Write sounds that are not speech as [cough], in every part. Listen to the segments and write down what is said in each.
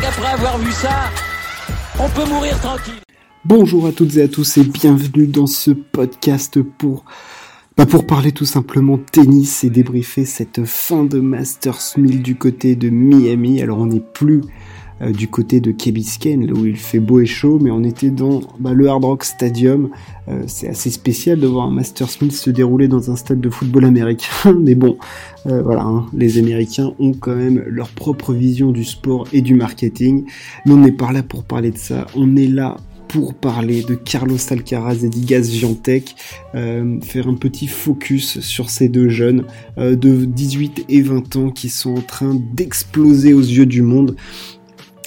qu'après avoir vu ça, on peut mourir tranquille. Bonjour à toutes et à tous et bienvenue dans ce podcast pour bah pour parler tout simplement tennis et débriefer cette fin de Masters 1000 du côté de Miami. Alors on n'est plus euh, du côté de Key là où il fait beau et chaud, mais on était dans bah, le Hard Rock Stadium. Euh, c'est assez spécial de voir un Masters 1000 se dérouler dans un stade de football américain, [laughs] mais bon, euh, voilà, hein, les Américains ont quand même leur propre vision du sport et du marketing. Mais on n'est pas là pour parler de ça, on est là pour parler de Carlos Alcaraz et d'Igaz Giantec, euh, faire un petit focus sur ces deux jeunes de 18 et 20 ans qui sont en train d'exploser aux yeux du monde.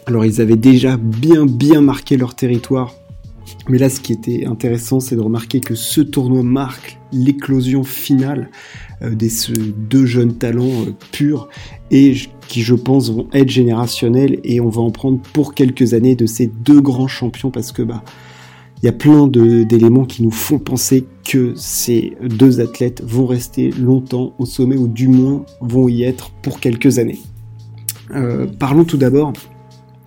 Alors ils avaient déjà bien bien marqué leur territoire mais là, ce qui était intéressant, c'est de remarquer que ce tournoi marque l'éclosion finale euh, des deux jeunes talents euh, purs et qui, je pense, vont être générationnels et on va en prendre pour quelques années de ces deux grands champions parce que bah il y a plein d'éléments qui nous font penser que ces deux athlètes vont rester longtemps au sommet ou du moins vont y être pour quelques années. Euh, parlons tout d'abord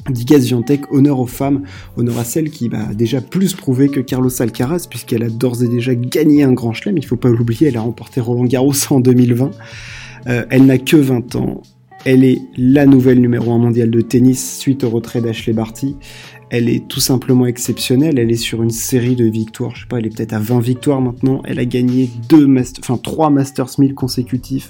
Digas Giantec, honneur aux femmes, honneur à celle qui va déjà plus prouvé que Carlos Alcaraz, puisqu'elle a d'ores et déjà gagné un grand chelem, il faut pas l'oublier, elle a remporté Roland Garros [laughs] en 2020. Euh, elle n'a que 20 ans, elle est la nouvelle numéro 1 mondiale de tennis suite au retrait d'Ashley Barty. Elle est tout simplement exceptionnelle, elle est sur une série de victoires, je sais pas, elle est peut-être à 20 victoires maintenant, elle a gagné deux enfin, trois Masters 1000 consécutifs,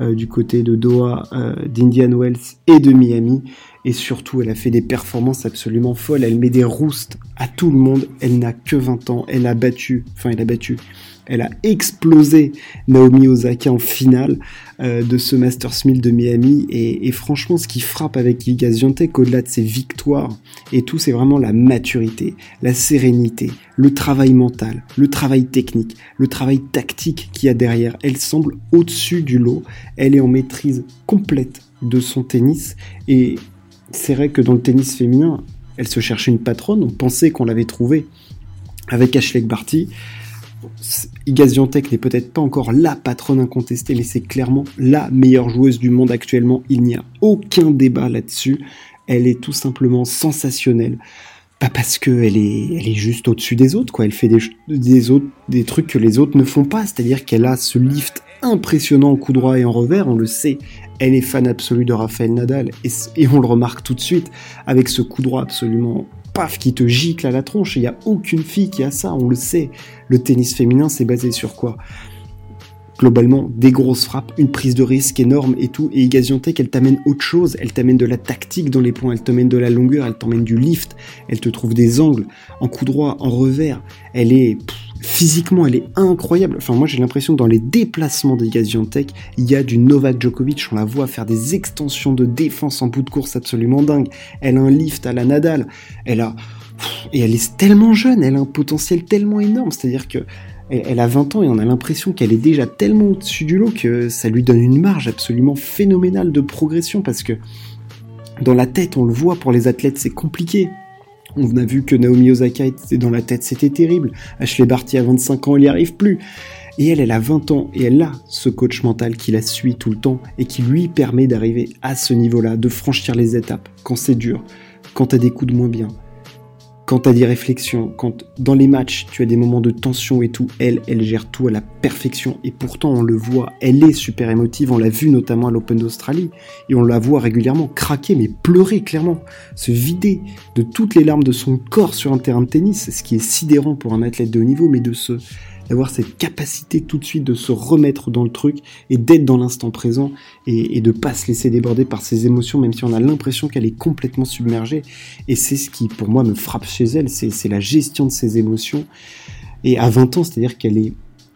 euh, du côté de Doha, euh, d'Indian Wells et de Miami. Et surtout, elle a fait des performances absolument folles. Elle met des roustes à tout le monde. Elle n'a que 20 ans. Elle a battu, enfin, elle a battu. Elle a explosé Naomi Osaka en finale euh, de ce Masters 1000 de Miami. Et, franchement, ce qui frappe avec Liga Ziontek, au-delà de ses victoires et tout, c'est vraiment la maturité, la sérénité, le travail mental, le travail technique, le travail tactique qu'il y a derrière. Elle semble au-dessus du lot. Elle est en maîtrise complète de son tennis et c'est vrai que dans le tennis féminin, elle se cherchait une patronne, on pensait qu'on l'avait trouvée avec Ashley Barty. Iga n'est peut-être pas encore la patronne incontestée, mais c'est clairement la meilleure joueuse du monde actuellement. Il n'y a aucun débat là-dessus. Elle est tout simplement sensationnelle. Pas parce qu'elle est, elle est juste au-dessus des autres, quoi. Elle fait des, des trucs que les autres ne font pas. C'est-à-dire qu'elle a ce lift impressionnant en coup droit et en revers, on le sait. Elle est fan absolue de Rafael Nadal et, on le remarque tout de suite avec ce coup droit absolument paf qui te gicle à la tronche. Il n'y a aucune fille qui a ça, on le sait. Le tennis féminin, c'est basé sur quoi? Globalement des grosses frappes, une prise de risque énorme et tout. Et Igaziontech, elle t'amène autre chose, elle t'amène de la tactique dans les points, elle t'amène de la longueur, elle t'emmène du lift, elle te trouve des angles, en coup droit, en revers. Elle est physiquement, elle est incroyable. Enfin, moi j'ai l'impression que dans les déplacements d'Igaziontech, il y a du Novak Djokovic, on la voit faire des extensions de défense en bout de course absolument dingue. Elle a un lift à la Nadal, elle a et elle est tellement jeune, elle a un potentiel tellement énorme, c'est-à-dire que elle a 20 ans et on a l'impression qu'elle est déjà tellement au-dessus du lot que ça lui donne une marge absolument phénoménale de progression parce que dans la tête, on le voit pour les athlètes, c'est compliqué. On a vu que Naomi Osaka était dans la tête, c'était terrible. Ashley Barty à 25 ans, elle n'y arrive plus. Et elle, elle a 20 ans et elle a ce coach mental qui la suit tout le temps et qui lui permet d'arriver à ce niveau-là, de franchir les étapes quand c'est dur, quand t'as des coups de moins bien, quand tu as des réflexions, quand dans les matchs tu as des moments de tension et tout, elle, elle gère tout à la perfection. Et pourtant, on le voit, elle est super émotive. On l'a vu notamment à l'Open d'Australie. Et on la voit régulièrement craquer, mais pleurer clairement. Se vider de toutes les larmes de son corps sur un terrain de tennis. Ce qui est sidérant pour un athlète de haut niveau, mais de se d'avoir cette capacité tout de suite de se remettre dans le truc et d'être dans l'instant présent et, et de pas se laisser déborder par ses émotions, même si on a l'impression qu'elle est complètement submergée. Et c'est ce qui, pour moi, me frappe chez elle, c'est la gestion de ses émotions. Et à 20 ans, c'est-à-dire qu'elle est,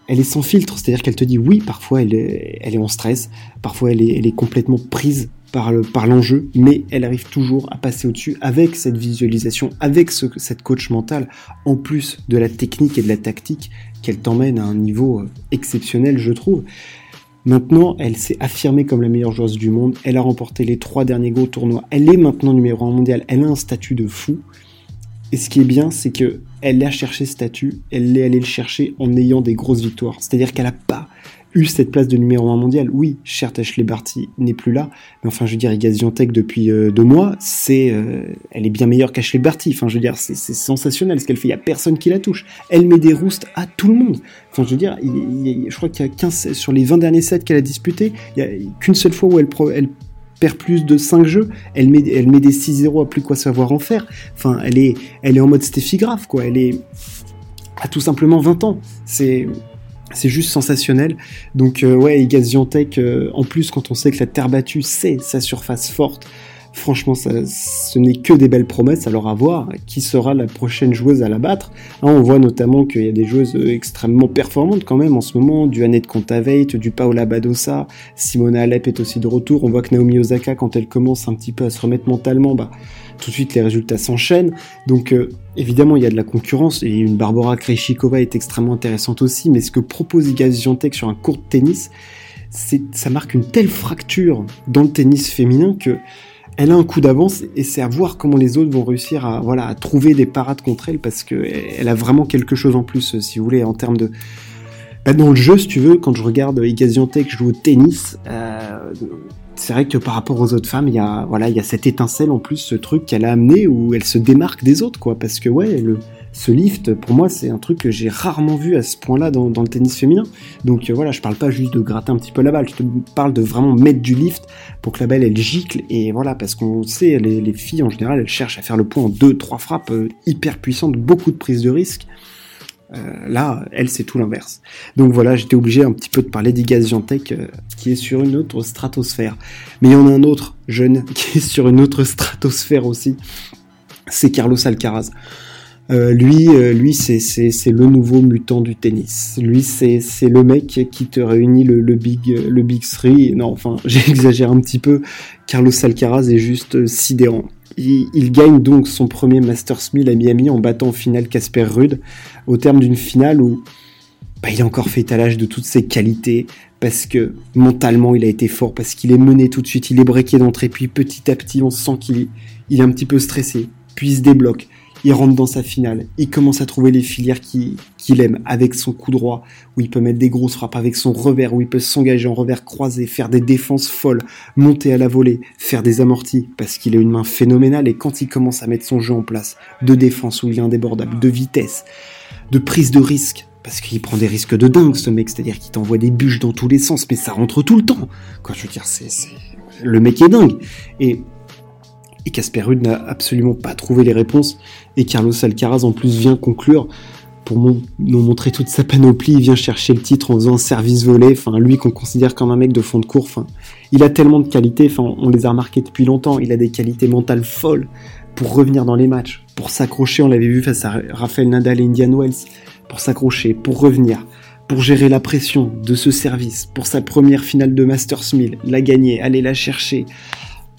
elle est sans filtre, c'est-à-dire qu'elle te dit oui, parfois elle est, elle est en stress, parfois elle est, elle est complètement prise par l'enjeu, mais elle arrive toujours à passer au-dessus avec cette visualisation, avec ce, cette coach mentale, en plus de la technique et de la tactique qu'elle t'emmène à un niveau euh, exceptionnel, je trouve. Maintenant, elle s'est affirmée comme la meilleure joueuse du monde. Elle a remporté les trois derniers gros tournois. Elle est maintenant numéro un mondial. Elle a un statut de fou. Et ce qui est bien, c'est que elle a cherché ce statut. Elle est allée le chercher en ayant des grosses victoires. C'est-à-dire qu'elle n'a pas eu cette place de numéro 1 mondial. Oui, certes, Ashley Barty n'est plus là, mais enfin, je veux dire, Iga depuis euh, deux mois, c'est, euh, elle est bien meilleure qu'Ashley Barty. Enfin, je veux dire, c'est sensationnel ce qu'elle fait. Il y a personne qui la touche. Elle met des roustes à tout le monde. Enfin, je veux dire, je crois qu'il y a 15 sur les 20 derniers sets qu'elle a disputés, il y a qu'une seule fois où elle, elle perd plus de 5 jeux, elle met, elle met des 6-0 à plus quoi savoir en faire. Enfin, elle est, elle est en mode Steffi Graf, quoi. Elle est à tout simplement 20 ans. C'est, c'est juste sensationnel. Donc euh, ouais, Igaz euh, en plus quand on sait que la terre battue c'est sa surface forte, franchement ce n'est que des belles promesses. Alors à voir qui sera la prochaine joueuse à la battre. Hein, on voit notamment qu'il y a des joueuses euh, extrêmement performantes quand même en ce moment, du Annette Kontaveit, du Paola Badosa, Simona Alep est aussi de retour. On voit que Naomi Osaka quand elle commence un petit peu à se remettre mentalement, bah tout de suite les résultats s'enchaînent. Donc euh, évidemment il y a de la concurrence et une Barbara Krejcikova est extrêmement intéressante aussi, mais ce que propose Iga Swiatek sur un court de tennis, ça marque une telle fracture dans le tennis féminin que elle a un coup d'avance et c'est à voir comment les autres vont réussir à voilà à trouver des parades contre elle parce que elle a vraiment quelque chose en plus si vous voulez en termes de bah, dans le jeu si tu veux quand je regarde Iga Swiatek jouer au tennis euh, c'est vrai que par rapport aux autres femmes, il y a voilà, il y a cette étincelle en plus, ce truc qu'elle a amené où elle se démarque des autres, quoi. Parce que ouais, le, ce lift, pour moi, c'est un truc que j'ai rarement vu à ce point-là dans, le tennis féminin. Donc euh, voilà, je parle pas juste de gratter un petit peu la balle, je te parle de vraiment mettre du lift pour que la balle elle gicle et voilà, parce qu'on sait, les, les, filles en général, elles cherchent à faire le point en deux, trois frappes euh, hyper puissantes, beaucoup de prises de risque. Euh, là, elle, c'est tout l'inverse. Donc voilà, j'étais obligé un petit peu de parler d'Igaz Jantec, qui est sur une autre stratosphère. Mais il y en a un autre jeune [laughs] qui est sur une autre stratosphère aussi. C'est Carlos Alcaraz. Euh, lui, lui c'est, le nouveau mutant du tennis. Lui, c'est, le mec qui te réunit le, big, le big three. Non, enfin, [laughs] j'exagère un petit peu. Carlos Alcaraz est juste sidérant. Il, gagne donc son premier Masters 1000 à Miami en battant en finale Casper Rudd, au terme d'une finale où bah, il a encore fait étalage de toutes ses qualités, parce que mentalement il a été fort, parce qu'il est mené tout de suite, il est breaké d'entrée, puis petit à petit on sent qu'il est un petit peu stressé, puis il se débloque, il rentre dans sa finale, il commence à trouver les filières qu'il aime, avec son coup droit, où il peut mettre des grosses frappes, avec son revers, où il peut s'engager en revers croisé, faire des défenses folles, monter à la volée, faire des amortis, parce qu'il a une main phénoménale, et quand il commence à mettre son jeu en place, de défense où il est indébordable, de vitesse, de prise de risque, parce qu'il prend des risques de dingue ce mec, c'est-à-dire qu'il t'envoie des bûches dans tous les sens, mais ça rentre tout le temps. Quoi, je veux dire, c'est, le mec est dingue. Et et Casper Ruud n'a absolument pas trouvé les réponses. Et Carlos Alcaraz en plus vient conclure pour nous montrer toute sa panoplie. Il vient chercher le titre en faisant un service volé. Enfin, lui qu'on considère comme un mec de fond de cours. Enfin, il a tellement de qualités. Enfin, on les a remarquées depuis longtemps. Il a des qualités mentales folles pour revenir dans les matchs, pour s'accrocher. On l'avait vu face à Rafael Nadal et Indian Wells. Pour s'accrocher, pour revenir, pour gérer la pression de ce service, pour sa première finale de Masters 1000, la gagner, aller la chercher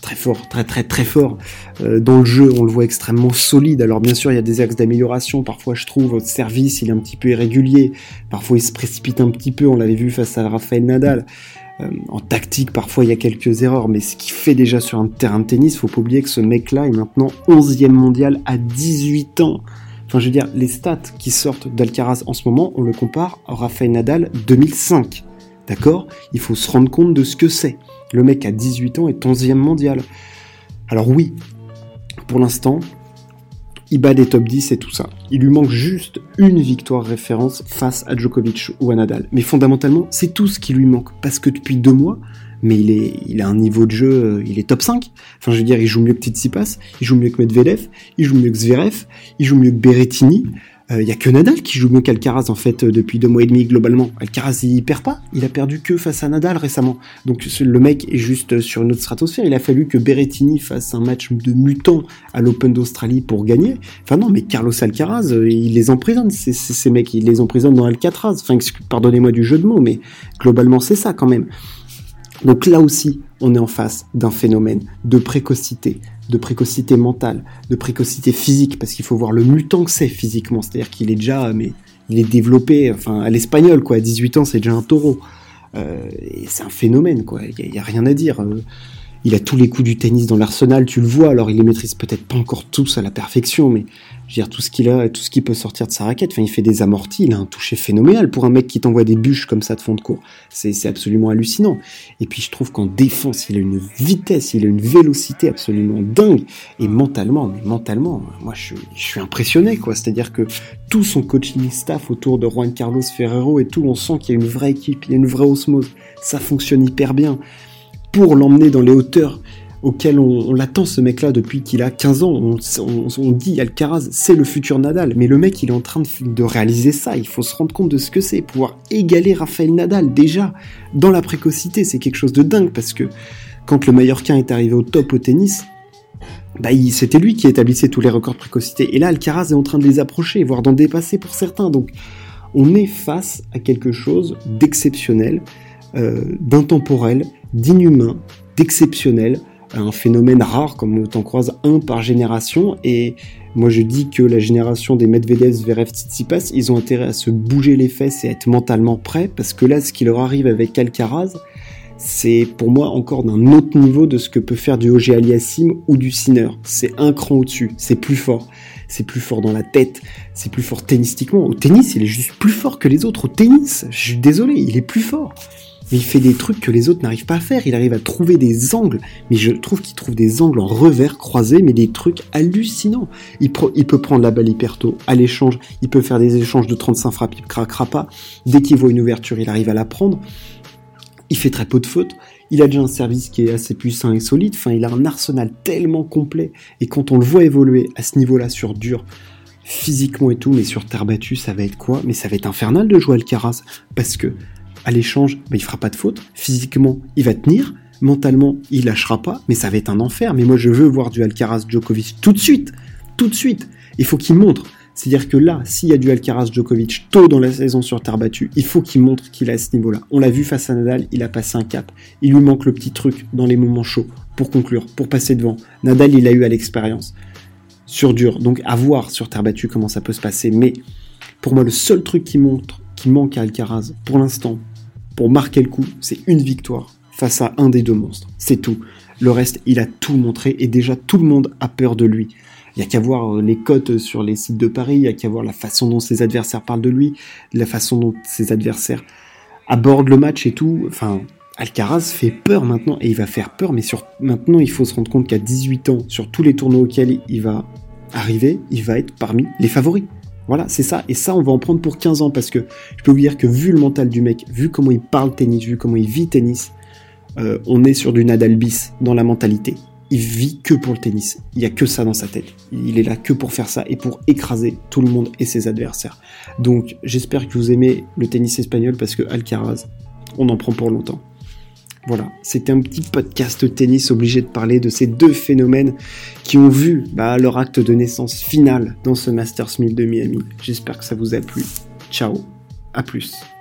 très fort, très très très fort. Euh, dans le jeu, on le voit extrêmement solide. Alors bien sûr, il y a des axes d'amélioration. Parfois, je trouve votre service, il est un petit peu irrégulier. Parfois, il se précipite un petit peu. On l'avait vu face à Rafael Nadal. Euh, en tactique, parfois, il y a quelques erreurs. Mais ce qu'il fait déjà sur un terrain de tennis, faut pas oublier que ce mec-là est maintenant 11e mondial à 18 ans. Enfin, je veux dire, les stats qui sortent d'Alcaraz en ce moment, on le compare à Rafael Nadal 2005. D'accord? Il faut se rendre compte de ce que c'est. Le mec à 18 ans est 11e mondial. Alors oui, pour l'instant, il bat des top 10 et tout ça. Il lui manque juste une victoire référence face à Djokovic ou à Nadal. Mais fondamentalement, c'est tout ce qui lui manque. Parce que depuis deux mois, mais il, est, il a un niveau de jeu, euh, il est top 5. Enfin, je veux dire, il joue mieux que Tsitsipas, il joue mieux que Medvedev, il joue mieux que Zverev, il joue mieux que Berrettini. Il euh, y a que Nadal qui joue mieux qu'Alcaraz en fait euh, depuis deux mois et demi globalement. Alcaraz il perd pas, il a perdu que face à Nadal récemment. Donc le mec est juste sur une autre stratosphère. Il a fallu que Berrettini fasse un match de mutant à l'Open d'Australie pour gagner. Enfin non, mais Carlos Alcaraz, euh, il les emprisonne. Ces, ces, mecs, il les emprisonne dans Alcatraz. Enfin, pardonnez-moi du jeu de mots, mais globalement c'est ça quand même. Donc là aussi, on est en face d'un phénomène de précocité, de précocité mentale, de précocité physique, parce qu'il faut voir le mutant que c'est physiquement, c'est-à-dire qu'il est déjà, mais il est développé, enfin à l'espagnol quoi, à 18 ans c'est déjà un taureau, euh, et c'est un phénomène quoi, il n'y a, rien à dire. Euh. Il a tous les coups du tennis dans l'arsenal, tu le vois. Alors il les maîtrise peut-être pas encore tous à la perfection, mais je veux dire tout ce qu'il a, tout ce qui peut sortir de sa raquette. Enfin, il fait des amortis, il a un toucher phénoménal pour un mec qui t'envoie des bûches comme ça de fond de cours. C'est absolument hallucinant. Et puis je trouve qu'en défense, il a une vitesse, il a une vélocité absolument dingue. Et mentalement, mais mentalement, moi je, je suis impressionné quoi. C'est-à-dire que tout son coaching staff autour de Juan Carlos Ferrero et tout, on sent qu'il y a une vraie équipe, il y a une vraie osmose. Ça fonctionne hyper bien pour l'emmener dans les hauteurs auxquelles on, l'attend ce mec-là depuis qu'il a 15 ans. On, dit Alcaraz, c'est le futur Nadal, mais le mec il est en train de, réaliser ça. Il faut se rendre compte de ce que c'est, pouvoir égaler Rafael Nadal déjà dans la précocité, c'est quelque chose de dingue parce que quand le Mallorquin est arrivé au top au tennis, bah, c'était lui qui établissait tous les records de précocité. Et là, Alcaraz est en train de les approcher, voire d'en dépasser pour certains. Donc, on est face à quelque chose d'exceptionnel, d'intemporel, d'inhumain, d'exceptionnel, un phénomène rare, comme t'en croises un par génération. Et moi, je dis que la génération des Medvedev, Zverev, Tsitsipas, ils ont intérêt à se bouger les fesses et à être mentalement prêts, parce que là, ce qui leur arrive avec Alcaraz, c'est pour moi encore d'un autre niveau de ce que peut faire du OG Aliassim ou du Sinner. C'est un cran au-dessus, c'est plus fort. C'est plus fort dans la tête, c'est plus fort tennistiquement. Au tennis, il est juste plus fort que les autres. Au tennis, je suis désolé, il est plus fort il fait des trucs que les autres n'arrivent pas à faire. Il arrive à trouver des angles, mais je trouve qu'il trouve des angles en revers croisés, mais des trucs hallucinants. Il, peut prendre la balle hyper tôt à l'échange, il peut faire des échanges de 35 frappes, il craquera pas. Dès qu'il voit une ouverture, il arrive à la prendre. Il fait très peu de fautes. Il a déjà un service qui est assez puissant et solide. Enfin, il a un arsenal tellement complet. Et quand on le voit évoluer à ce niveau-là sur dur, physiquement et tout, mais sur terre battue, ça va être quoi? Mais ça va être infernal de jouer Alcaraz. Parce que à l'échange, bah, il fera pas de faute. Physiquement, il va tenir. Mentalement, il lâchera pas. Mais ça va être un enfer. Mais moi, je veux voir du Alcaraz Djokovic tout de suite. Tout de suite. Il faut qu'il montre. C'est-à-dire que là, s'il y a du Alcaraz Djokovic tôt dans la saison sur terre battue, il faut qu'il montre qu'il est à ce niveau-là. On l'a vu face à Nadal, il a passé un cap. Il lui manque le petit truc dans les moments chauds pour conclure, pour passer devant. Nadal, il a eu à l'expérience. Sur dur. Donc à voir sur terre battue comment ça peut se passer. Mais pour moi, le seul truc qui montre, qui manque à Alcaraz, pour l'instant, pour marquer le coup, c'est une victoire face à un des deux monstres. C'est tout. Le reste, il a tout montré et déjà tout le monde a peur de lui. Il y a qu'à voir euh, les cotes sur les sites de Paris, il y a qu'à voir la façon dont ses adversaires parlent de lui, la façon dont ses adversaires abordent le match et tout. Enfin, Alcaraz fait peur maintenant et il va faire peur, mais sur maintenant il faut se rendre compte qu'à 18 ans, sur tous les tournois auxquels il va arriver, il va être parmi les favoris. Voilà, c'est ça. Et ça, on va en prendre pour 15 ans parce que je peux vous dire que vu le mental du mec, vu comment il parle tennis, vu comment il vit tennis, euh, on est sur du Nadal bis dans la mentalité. Il vit que pour le tennis. Il y a que ça dans sa tête. Il est là que pour faire ça et pour écraser tout le monde et ses adversaires. Donc, j'espère que vous aimez le tennis espagnol parce que Alcaraz, on en prend pour longtemps. Voilà, c'était un petit podcast tennis obligé de parler de ces deux phénomènes qui ont vu bah, leur acte de naissance final dans ce Masters 1000 de Miami. J'espère que ça vous a plu. Ciao, à plus.